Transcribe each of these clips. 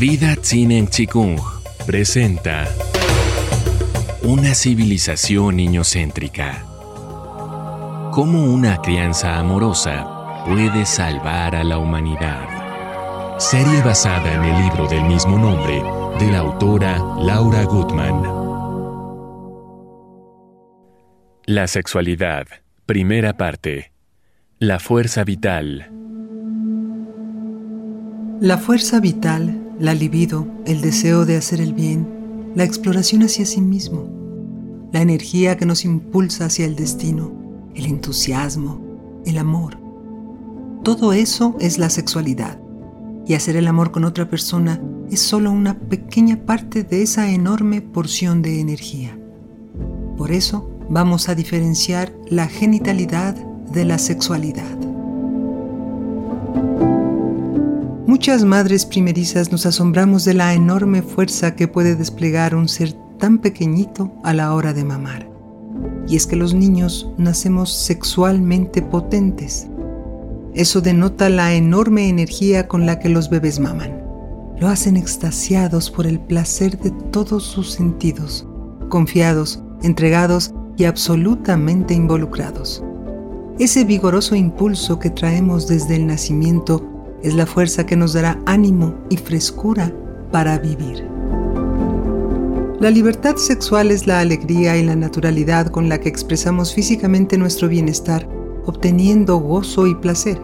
Vida Tsinen Chikung presenta Una civilización niñocéntrica. Cómo una crianza amorosa puede salvar a la humanidad. Serie basada en el libro del mismo nombre de la autora Laura Gutman. La sexualidad. Primera parte. La fuerza vital. La fuerza vital, la libido, el deseo de hacer el bien, la exploración hacia sí mismo, la energía que nos impulsa hacia el destino, el entusiasmo, el amor. Todo eso es la sexualidad. Y hacer el amor con otra persona es solo una pequeña parte de esa enorme porción de energía. Por eso vamos a diferenciar la genitalidad de la sexualidad. Muchas madres primerizas nos asombramos de la enorme fuerza que puede desplegar un ser tan pequeñito a la hora de mamar. Y es que los niños nacemos sexualmente potentes. Eso denota la enorme energía con la que los bebés maman. Lo hacen extasiados por el placer de todos sus sentidos, confiados, entregados y absolutamente involucrados. Ese vigoroso impulso que traemos desde el nacimiento es la fuerza que nos dará ánimo y frescura para vivir. La libertad sexual es la alegría y la naturalidad con la que expresamos físicamente nuestro bienestar, obteniendo gozo y placer,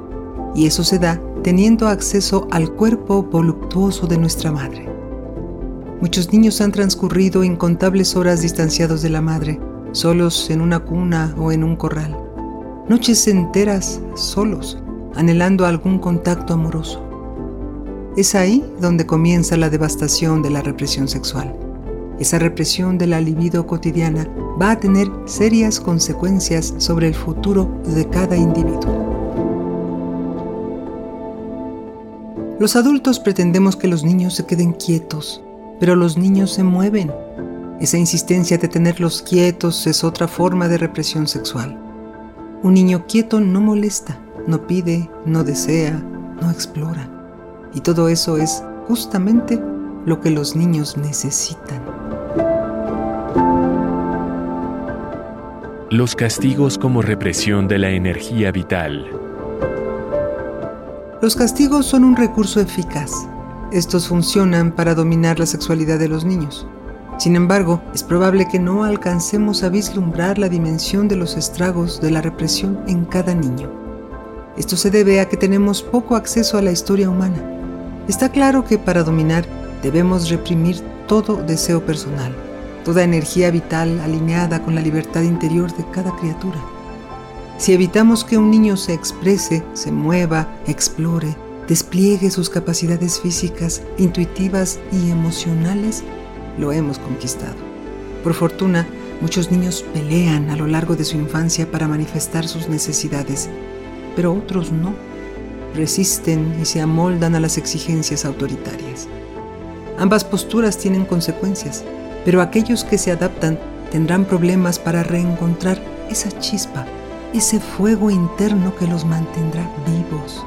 y eso se da teniendo acceso al cuerpo voluptuoso de nuestra madre. Muchos niños han transcurrido incontables horas distanciados de la madre, solos en una cuna o en un corral, noches enteras solos, anhelando algún contacto amoroso. Es ahí donde comienza la devastación de la represión sexual. Esa represión de la libido cotidiana va a tener serias consecuencias sobre el futuro de cada individuo. Los adultos pretendemos que los niños se queden quietos, pero los niños se mueven. Esa insistencia de tenerlos quietos es otra forma de represión sexual. Un niño quieto no molesta, no pide, no desea, no explora. Y todo eso es justamente lo que los niños necesitan. Los castigos como represión de la energía vital. Los castigos son un recurso eficaz. Estos funcionan para dominar la sexualidad de los niños. Sin embargo, es probable que no alcancemos a vislumbrar la dimensión de los estragos de la represión en cada niño. Esto se debe a que tenemos poco acceso a la historia humana. Está claro que para dominar debemos reprimir todo deseo personal, toda energía vital alineada con la libertad interior de cada criatura. Si evitamos que un niño se exprese, se mueva, explore, despliegue sus capacidades físicas, intuitivas y emocionales, lo hemos conquistado. Por fortuna, muchos niños pelean a lo largo de su infancia para manifestar sus necesidades pero otros no. Resisten y se amoldan a las exigencias autoritarias. Ambas posturas tienen consecuencias, pero aquellos que se adaptan tendrán problemas para reencontrar esa chispa, ese fuego interno que los mantendrá vivos,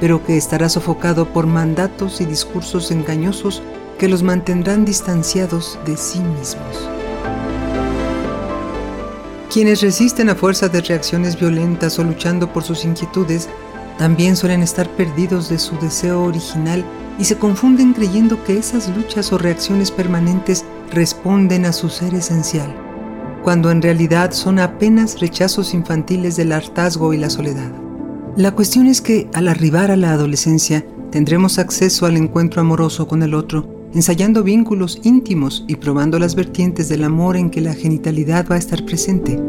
pero que estará sofocado por mandatos y discursos engañosos que los mantendrán distanciados de sí mismos. Quienes resisten a fuerza de reacciones violentas o luchando por sus inquietudes, también suelen estar perdidos de su deseo original y se confunden creyendo que esas luchas o reacciones permanentes responden a su ser esencial, cuando en realidad son apenas rechazos infantiles del hartazgo y la soledad. La cuestión es que al arribar a la adolescencia tendremos acceso al encuentro amoroso con el otro, ensayando vínculos íntimos y probando las vertientes del amor en que la genitalidad va a estar presente.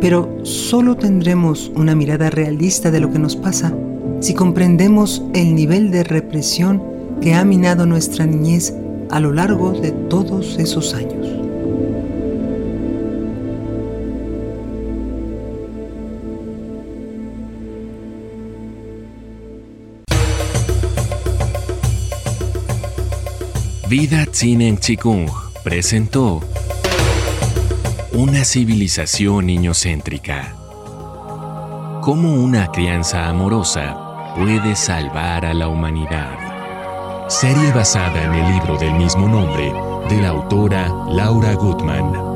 Pero solo tendremos una mirada realista de lo que nos pasa si comprendemos el nivel de represión que ha minado nuestra niñez a lo largo de todos esos años. Vida Tsinen Chikung presentó Una civilización niñocéntrica. Cómo una crianza amorosa puede salvar a la humanidad. serie basada en el libro del mismo nombre de la autora Laura Gutman.